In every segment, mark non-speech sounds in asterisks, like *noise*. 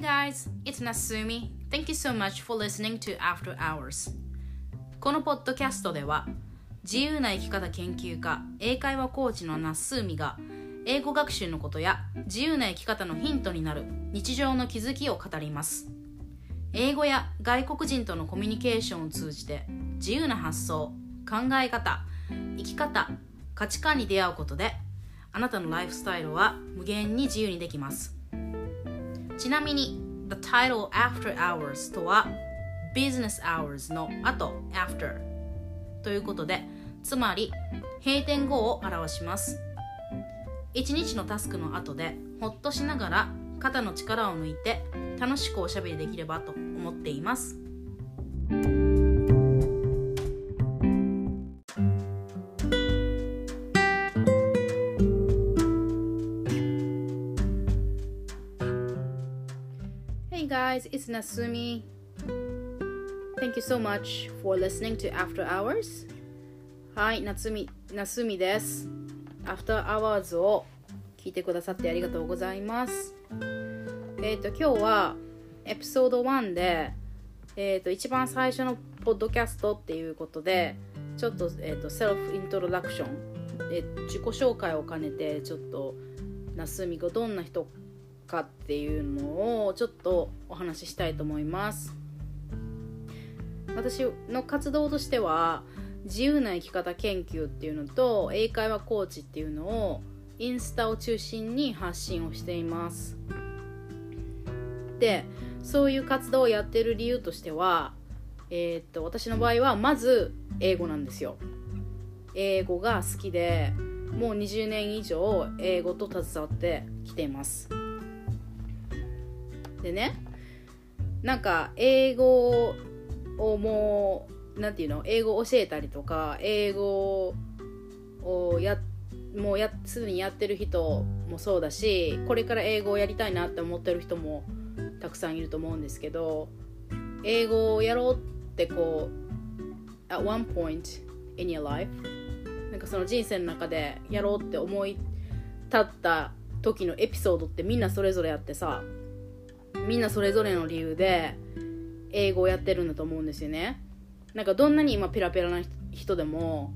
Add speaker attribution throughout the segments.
Speaker 1: Guys, it's Nasumi. Thank you so much for listening to After Hours. このポッドキャストでは自由な生き方研究家英会話コーチのナッスーミが英語学習のことや自由な生き方のヒントになる日常の気づきを語ります英語や外国人とのコミュニケーションを通じて自由な発想考え方生き方価値観に出会うことであなたのライフスタイルは無限に自由にできますちなみに The title After Hours とは Business Hours の後 After ということでつまり閉店後を表します。1日のタスクの後でほっとしながら肩の力を抜いて楽しくおしゃべりできればと思っています。Is Nasumi. Thank you so much for listening to After Hours. はい、夏み、なすみです。After Hours を聞いてくださってありがとうございます。えっ、ーと、今日はエピソード1で、えっ、ーと、一番最初のポッドキャストっていうことで、ちょっと、えっ、ーと、セルフイントロダクション、え自己紹介を兼ねて、ちょっと、なすみがどんな人かっていうのをちょっとお話ししたいと思います。私の活動としては自由な生き方研究っていうのと英会話コーチっていうのをインスタを中心に発信をしています。でそういう活動をやってる理由としてはえーっと私の場合はまず英語なんですよ。英語が好きでもう20年以上英語と携わってきています。でねなんか英語をもうなんていうの英語教えたりとか英語をやもうやすでにやってる人もそうだしこれから英語をやりたいなって思ってる人もたくさんいると思うんですけど英語をやろうってこう at one point in your life なんかその人生の中でやろうって思い立った時のエピソードってみんなそれぞれあってさみんなそれぞれの理由で英語をやってるんだと思うんですよね。なんかどんなに今ペラペラな人でも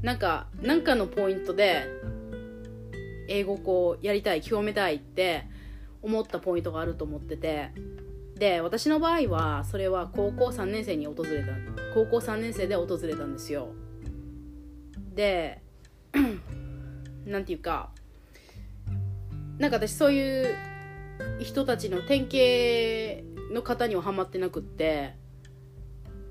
Speaker 1: なんかなんかのポイントで英語こうやりたい極めたいって思ったポイントがあると思ってて。で私の場合はそれは高校3年生に訪れた高校3年生で訪れたんですよ。で *clears throat* なんていうかなんか私そういう人たちの典型の方にはハマってなくって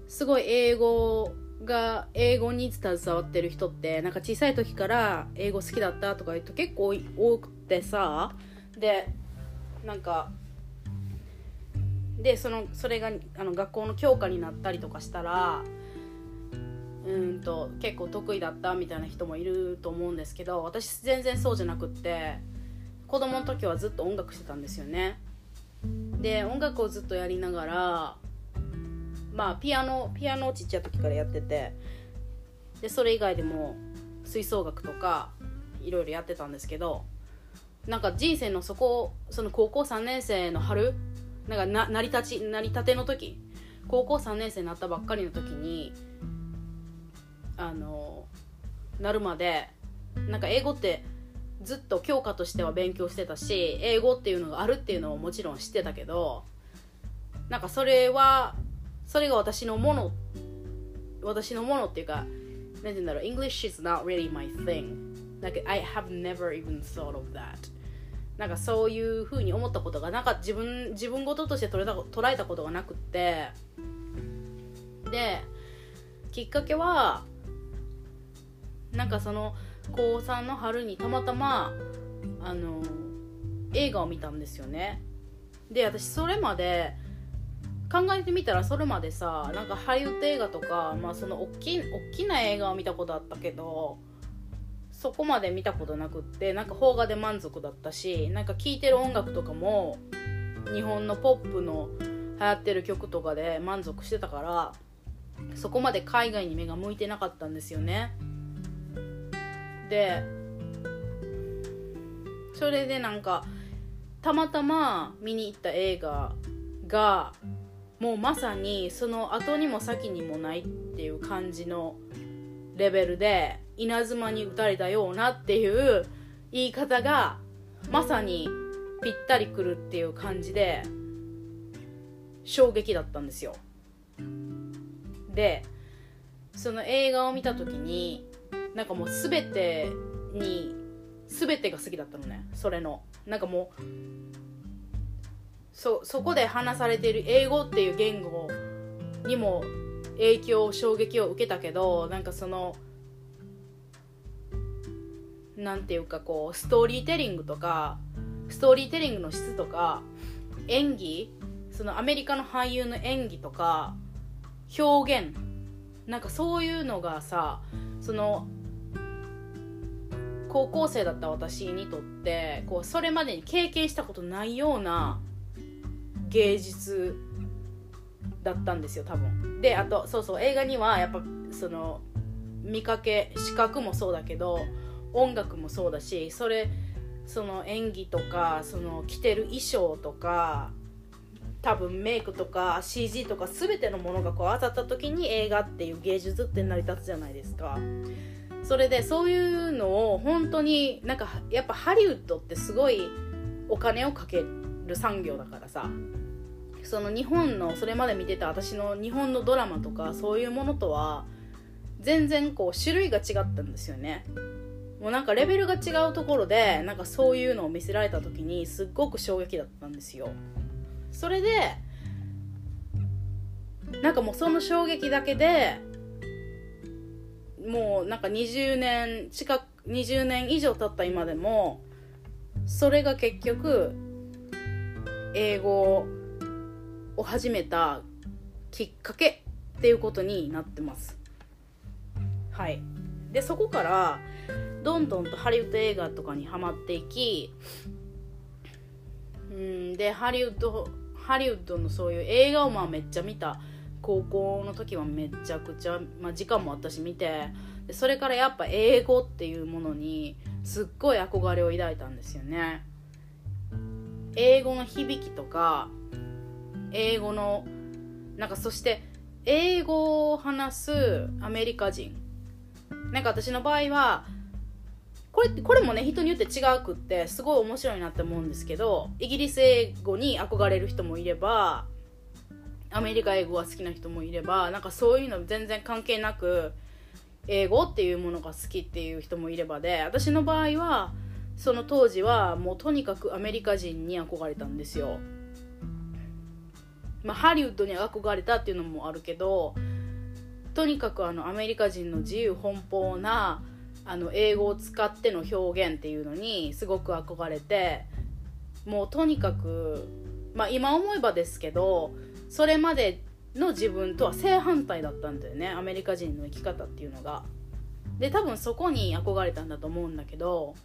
Speaker 1: すごい英語が英語に携わってる人ってなんか小さい時から英語好きだったとか言うと結構多くてさでなんかでそのそれがあの学校の教科になったりとかしたらうんと結構得意だったみたいな人もいると思うんですけど私全然そうじゃなくって子供の時はずっと音楽してたんですよね。で音楽をずっとやりながらまあピアノピアノをちっちゃい時からやっててでそれ以外でも吹奏楽とかいろいろやってたんですけどなんか人生のそこその高校3年生の春なんかな成り立ち成り立ての時高校3年生になったばっかりの時にあのなるまでなんか英語ってずっと教科としては勉強してたし英語っていうのがあるっていうのももちろん知ってたけどなんかそれはそれが私のもの私のものっていうか何て言うんだろう English is not really my thing. Like I have never even thought of that. なんかそういうふうに思ったことがなんか自分自分事として捉えた捉えたことがなくって。できっかけはなんかその高3の春にたまたまあの映画を見たんですよね。で私それまで考えてみたらそれまでさなんかハリウッド映画とか、まあ、その大き大きな映画を見たことあったけどそこまで見たことなくってなんか邦画で満足だったしなんか聴いてる音楽とかも日本のポップの流行ってる曲とかで満足してたからそこまで海外に目が向いてなかったんですよね。でそれでなんかたまたま見に行った映画がもうまさにその後にも先にもないっていう感じのレベルで稲妻に打たれたようなっていう言い方がまさにぴったりくるっていう感じで衝撃だったんですよ。でその映画を見た時になんかもう全てに全てが好きだったのね。それの。なんかもうそそこで話されている英語っていう言語にも影響衝撃を受けたけどなんかそのなんていうかこうストーリーテリングとかストーリーテリングの質とか演技そのアメリカの俳優の演技とか表現なんかそういうのがさその高校生だった私にとってこうそれまでに経験したことないような芸術だったんですよ多分。であとそうそう映画にはやっぱその見かけ視覚もそうだけど音楽もそうだしそれその演技とかその着てる衣装とか多分メイクとか CG とか全てのものがこう当たった時に映画っていう芸術って成り立つじゃないですか。それでそういうのを本当になんかやっぱハリウッドってすごいお金をかける産業だからさ。その日本のそれまで見てた私の日本のドラマとかそういうものとは全然こう種類が違ったんですよね。もうなんかレベルが違うところでなんかそういうのを見せられた時にすっごく衝撃だったんですよ。それでなんかもうその衝撃だけでもうなんか20年近く20年以上経った今でもそれが結局英語を始めたきっかけっていうことになってます。はい。でそこからどんどんとハリウッド映画とかにはまっていきうんでハリウッドハリウッドのそういう映画をまあめっちゃ見た高校の時はめちゃくちゃ、まあ、時間も私見てでそれからやっぱ英語っていうものにすっごい憧れを抱いたんですよね。英語の響きとか英語のなんかそして英語を話すアメリカ人。なんか私の場合はこれこれもね人によって違うくってすごい面白いなって思うんですけどイギリス英語に憧れる人もいればアメリカ英語が好きな人もいればなんかそういうの全然関係なく英語っていうものが好きっていう人もいればで私の場合はその当時はもうとにかくアメリカ人に憧れたんですよ。まあ、ハリウッドに憧れたっていうのもあるけどとにかくあのアメリカ人の自由奔放なあの英語を使っての表現っていうのにすごく憧れてもうとにかく、まあ、今思えばですけどそれまでの自分とは正反対だったんだよねアメリカ人の生き方っていうのが。で多分そこに憧れたんだと思うんだけど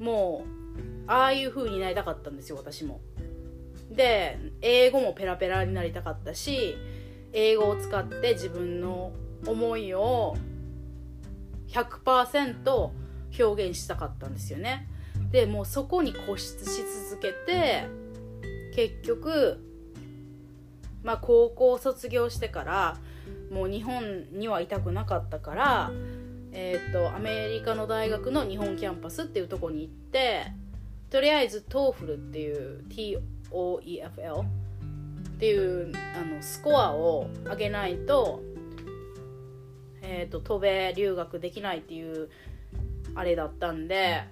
Speaker 1: もうああいう風になりたかったんですよ私も。で英語もペラペラになりたかったし英語を使って自分の思いを100%表現したかったんですよねでもうそこに固執し続けて結局まあ高校卒業してからもう日本にはいたくなかったからえーと、アメリカの大学の日本キャンパスっていうとこに行ってとりあえず TOEFL っていう TOEFL っていうあのスコアを上げないとえーと、渡米留学できないっていうあれだったんで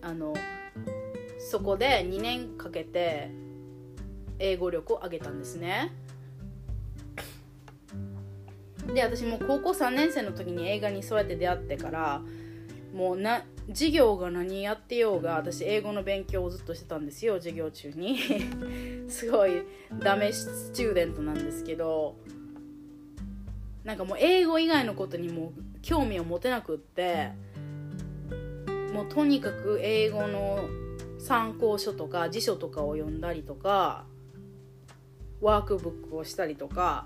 Speaker 1: あのそこで2年かけて英語力を上げたんですね。で私も高校3年生の時に映画にそうやって出会ってからもうな授業が何やってようが私英語の勉強をずっとしてたんですよ授業中に。*laughs* すごいダメスチューデントなんですけどなんかもう英語以外のことにも興味を持てなくってもうとにかく英語の参考書とか辞書とかを読んだりとかワークブックをしたりとか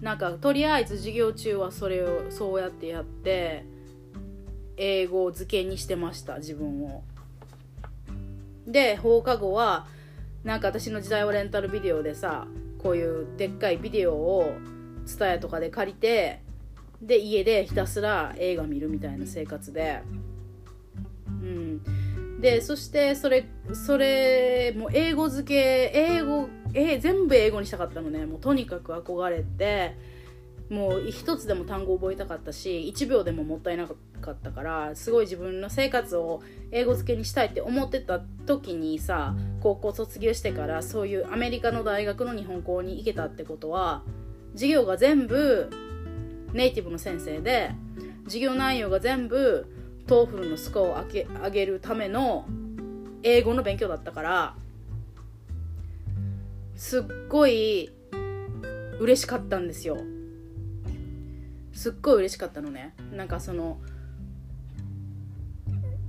Speaker 1: なんかとりあえず授業中はそれをそうやってやって英語を図形にしてました自分を。で放課後はなんか私の時代はレンタルビデオでさこういうでっかいビデオを TSUTAYA とかで借りてで家でひたすら映画見るみたいな生活で。うん。でそしてそれそれもう英語付け英語え全部英語にしたかったのね。もうとにかく憧れてもう一つでも単語覚えたかったし1秒でももったいなかったからすごい自分の生活を英語漬けにしたいって思ってた時にさ高校卒業してからそういうアメリカの大学の日本校に行けたってことは授業が全部ネイティブの先生で授業内容が全部 TOEFL のスコアを上げ上げるための英語の勉強だったからすっごい嬉しかったんですよ。すっごい嬉しかったのね。なんかその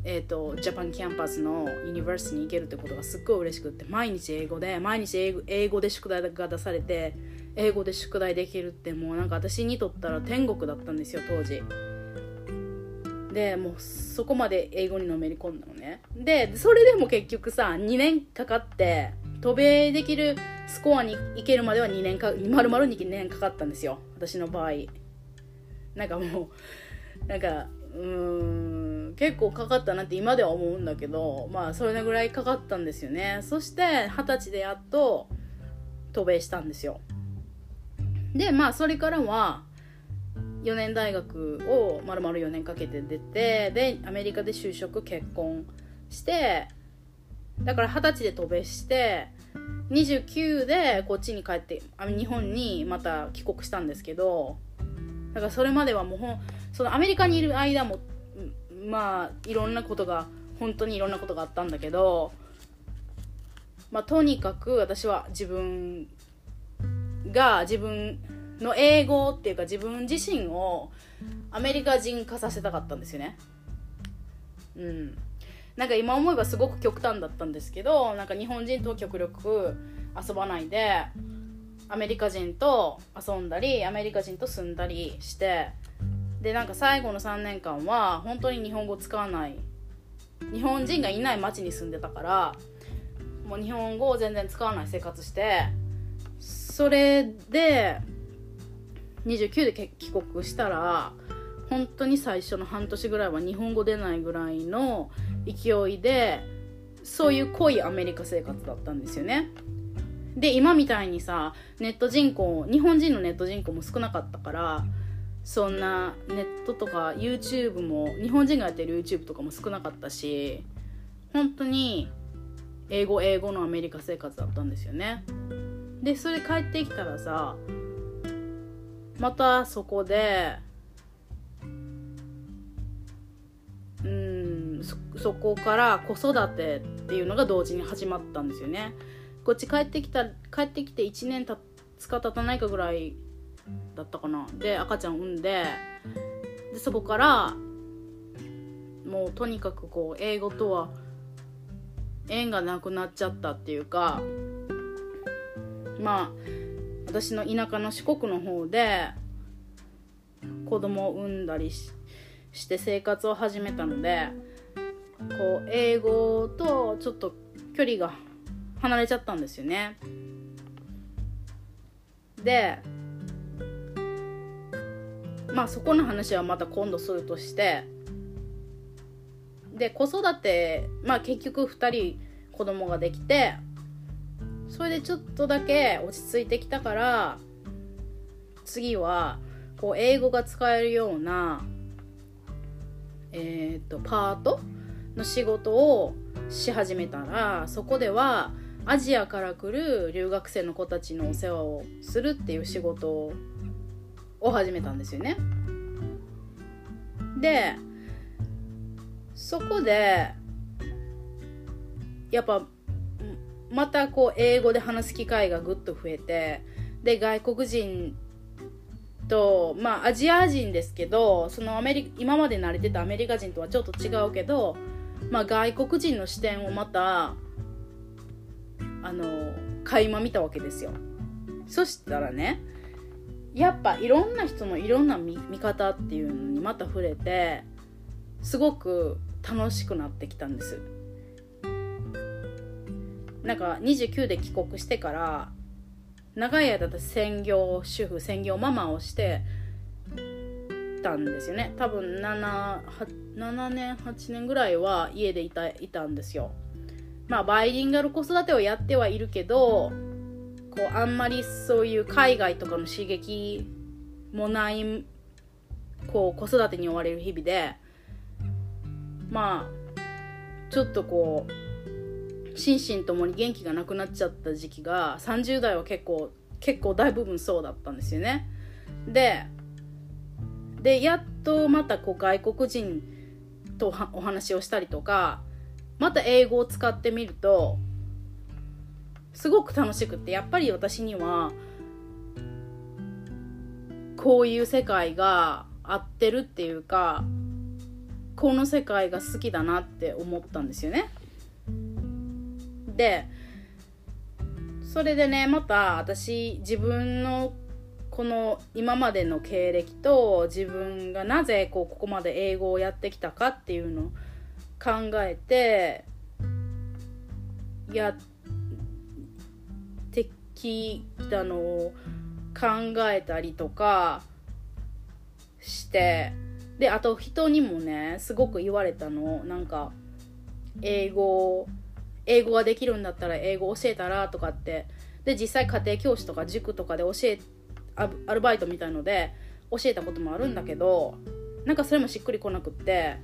Speaker 1: えーと、ジャパンキャンパスのユニバーシティに行けるってことがすっごい嬉しくって毎日英語で毎日英語英語で宿題が出されて英語で宿題できるってもうなんか私にとったら天国だったんですよ当時。でもうそこまで英語にのめり込んだのね。でそれでも結局さ2年かかって渡米できるスコアに行けるまでは2年か丸々2年かかったんですよ。私の場合。なんかもうなんかうーん結構かかったなって今では思うんだけどまあそれぐらいかかったんですよね。そして二十歳でやっと渡米したんですよ。でまあそれからは4年大学を丸々4年かけて出てでアメリカで就職結婚してだから二十歳で渡米して29でこっちに帰って日本にまた帰国したんですけどだからそれまではもうそのアメリカにいる間もまあいろんなことが本当にいろんなことがあったんだけどまあとにかく私は自分が自分の英語っていうか自分自身をアメリカ人化させたかったんですよね。うん。なんか今思えばすごく極端だったんですけどなんか日本人と極力遊ばないでアメリカ人と遊んだりアメリカ人と住んだりしてでなんか最後の3年間は本当に日本語使わない。日本人がいない町に住んでたからもう日本語を全然使わない生活してそれで29で帰国したら本当に最初の半年ぐらいは日本語出ないぐらいの勢いでそういう濃いアメリカ生活だったんですよね。で今みたいにさネット人口日本人のネット人口も少なかったからそんなネットとか YouTube も日本人がやってる YouTube とかも少なかったし本当に英語英語のアメリカ生活だったんですよね。でそれ帰ってきたらさまたそこでうんそこから子育てっていうのが同時に始まったんですよね。こっち帰ってきた帰ってきて1年たつか経たないかぐらいだったかな。で赤ちゃん産んででそこからもうとにかくこう英語とは縁がなくなっちゃったっていうかまあ私の田舎の四国の方で子供を産んだりして生活を始めたのでこう英語とちょっと距離が離れちゃったんですよね。でまあそこの話はまた今度するとしてで子育てまあ結局2人子供ができてそれでちょっとだけ落ち着いてきたから次はこう英語が使えるようなえっ、ー、とパートの仕事をし始めたらそこではアジアから来る留学生の子たちのお世話をするっていう仕事を始めたんですよね。でそこでやっぱまたこう英語で話す機会がぐっと増えてで外国人とまあアジア人ですけどそのアメリ今まで慣れてたアメリカ人とはちょっと違うけど、まあ、外国人の視点をまたあの垣間見たわけですよ。そしたらねやっぱいろんな人のいろんな見方っていうのにまた触れてすごく楽しくなってきたんです。なんか29で帰国してから長い間私専業主婦専業ママをしてたんですよね。多分 7, 7年8年ぐらいは家でいたいたんですよ。まあバイリンガル子育てをやってはいるけどこうあんまりそういう海外とかの刺激もないこう子育てに追われる日々でまあちょっとこう心身ともに元気がなくなっちゃった時期が30代は結構結構大部分そうだったんですよねででやっとまたこう外国人とお話をしたりとかまた英語を使ってみるとすごく楽しくってやっぱり私にはこういう世界が合ってるっていうかこの世界が好きだなって思ったんですよね。でそれでねまた私自分のこの今までの経歴と自分がなぜこうここまで英語をやってきたかっていうのを考えてやってきたのを考えたりとかしてであと人にもねすごく言われたのなんか英語を英語ができるんだったら英語教えたらとかって。で実際家庭教師とか塾とかで教えアルバイトみたいので教えたこともあるんだけどなんかそれもしっくりこなくって。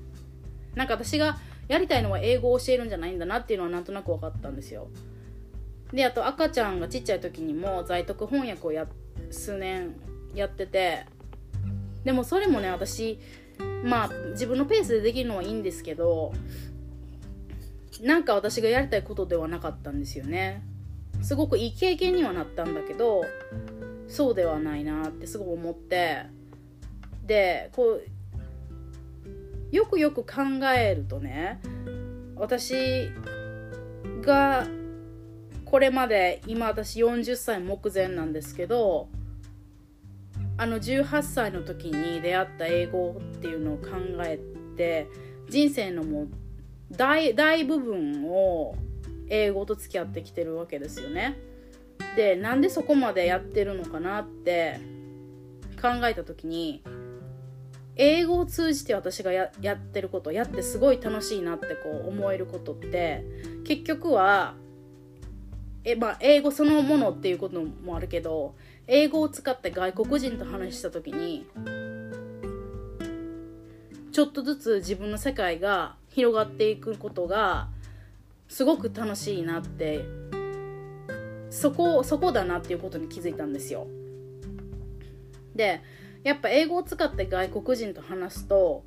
Speaker 1: なんか私がやりたいのは英語を教えるんじゃないんだなっていうのはなんとなく分かったんですよ。であと赤ちゃんがちっちゃい時にも在宅翻訳をや数年やってて。でもそれもね私まあ自分のペースでできるのはいいんですけどなんか私がやりたいことではなかったんですよね。すごくいい経験にはなったんだけどそうではないなってすごく思って。でこうよくよく考えるとね私がこれまで今私40歳目前なんですけどあの18歳の時に出会った英語っていうのを考えて人生のもう大大部分を英語と付き合ってきてるわけですよね。でなんでそこまでやってるのかなって考えた時に英語を通じて私がやってることやってすごい楽しいなってこう思えることって結局はえ、まあ、英語そのものっていうこともあるけど英語を使って外国人と話した時にちょっとずつ自分の世界が広がっていくことがすごく楽しいなってそこそこだなっていうことに気づいたんですよ。でやっぱ英語を使って外国人と話すと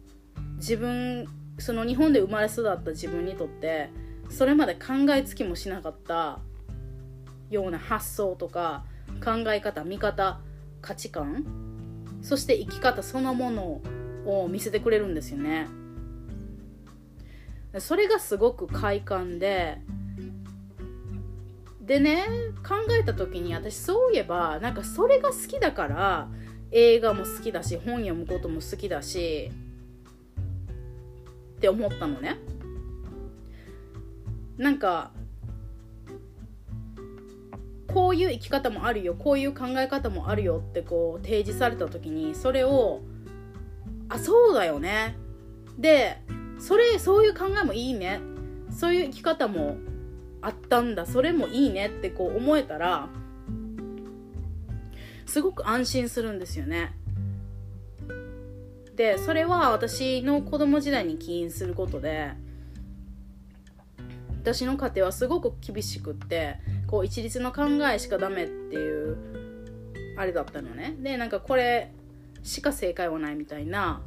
Speaker 1: 自分その日本で生まれ育った自分にとってそれまで考えつきもしなかったような発想とか考え方見方価値観そして生き方そのものを見せてくれるんですよね。それがすごく快感ででね考えた時に私そういえばなんかそれが好きだから映画も好きだし本読むことも好きだしって思ったのね。なんかこういう生き方もあるよこういう考え方もあるよってこう提示された時にそれをあそうだよね。でそれそういう考えもいいね。そういう生き方もあったんだ。それもいいね。ってこう思えたらすごく安心するんですよね。でそれは私の子供時代に起因することで私の家庭はすごく厳しくってこう一律の考えしかダメっていうあれだったのね。でなんかこれしか正解はないみたいな。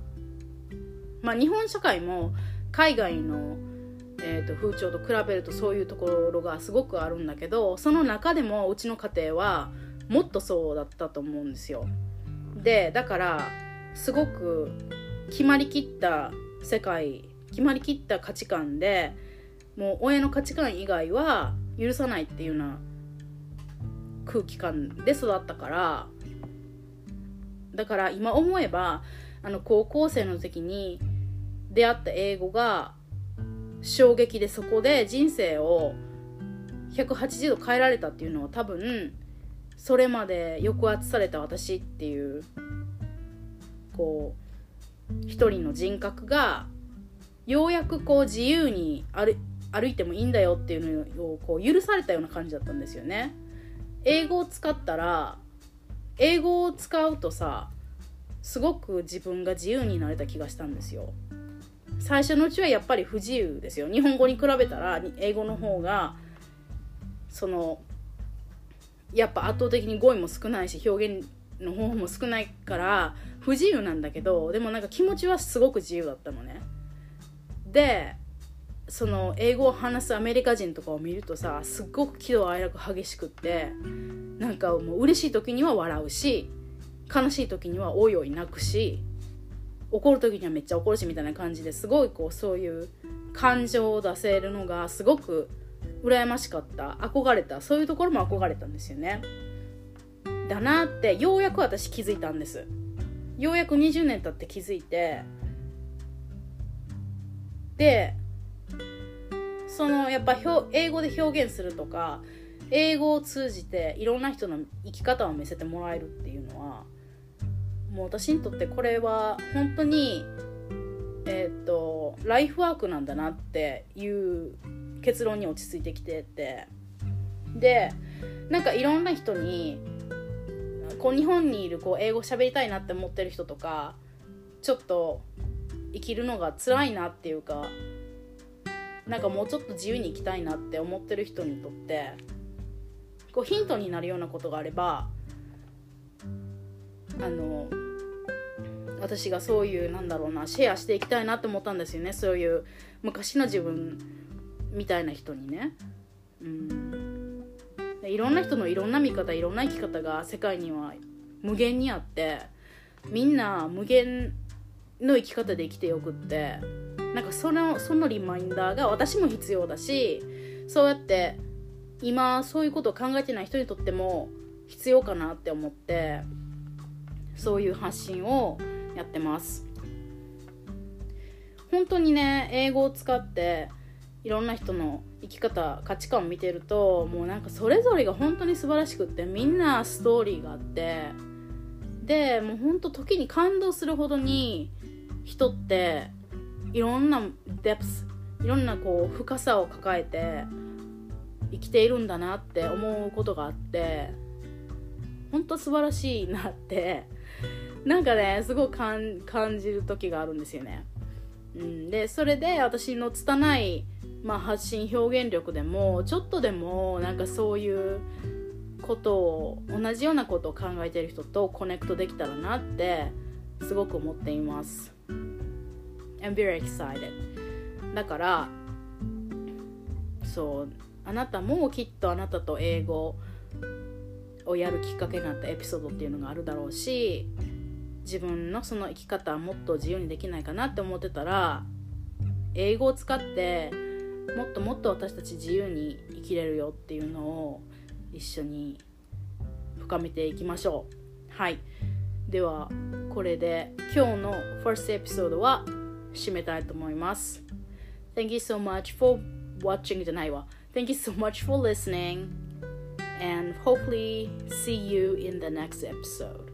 Speaker 1: まあ日本社会も海外の、えーと、風潮と比べるとそういうところがすごくあるんだけどその中でもうちの家庭はもっとそうだったと思うんですよ。でだからすごく決まりきった世界決まりきった価値観でもう親の価値観以外は許さないっていうような空気感で育ったからだから今思えばあの高校生の時に出会った英語が衝撃でそこで人生を180度変えられたっていうのは多分それまで抑圧された私っていうこう一人の人格がようやくこう自由に歩歩いてもいいんだよっていうのをこう許されたような感じだったんですよね。英語を使ったら英語を使うとさすごく自分が自由になれた気がしたんですよ。最初のうちはやっぱり不自由ですよ。日本語に比べたら英語の方がそのやっぱ圧倒的に語彙も少ないし表現の方法も少ないから不自由なんだけどでもなんか気持ちはすごく自由だったのね。でその英語を話すアメリカ人とかを見るとさすっごく喜怒哀楽激しくってなんかもう嬉しい時には笑うし悲しい時にはおいおい泣くし怒る時にはめっちゃ怒るしみたいな感じですごいこうそういう感情を出せるのがすごく羨ましかった憧れたそういうところも憧れたんですよね。だなってようやく私気づいたんです。ようやく20年経って気づいてでそのやっぱ英語で表現するとか英語を通じていろんな人の生き方を見せてもらえるっていうのはもう私にとってこれは本当にえっ、とライフワークなんだなっていう結論に落ち着いてきてて。でなんかいろんな人にこう日本にいるこう英語喋りたいなって思ってる人とかちょっと生きるのが辛いなっていうかなんかもうちょっと自由に生きたいなって思ってる人にとってこうヒントになるようなことがあればあの私がそういうなんだろうなシェアしていきたいなって思ったんですよねそういう昔の自分みたいな人にね。うんいろんな人のいろんな見方いろんな生き方が世界には無限にあってみんな無限の生き方で生きてよくってなんかそのそのリマインダーが私も必要だしそうやって今そういうことを考えてない人にとっても必要かなって思ってそういう発信をやってます。本当にね英語を使っていろんな人の生き方価値観を見てるともうなんかそれぞれが本当に素晴らしくってみんなストーリーがあってでもうほんと時に感動するほどに人っていろんなデプスいろんなこう深さを抱えて生きているんだなって思うことがあって本当素晴らしいなってなんかねすごい感じる時があるんですよね。うん、でそれで私の拙い、まあ、発信表現力でもちょっとでもなんかそういうことを同じようなことを考えてる人とコネクトできたらなってすごく思っています。I'm very excited. だからそうあなたもきっとあなたと英語をやるきっかけになったエピソードっていうのがあるだろうし自分のその生き方はもっと自由にできないかなって思ってたら英語を使ってもっともっと私たち自由に生きれるよっていうのを一緒に深めていきましょうはいではこれで今日の first エピソードは締めたいと思います Thank you so much for watching じゃないわ Thank you so much for listening and hopefully see you in the next episode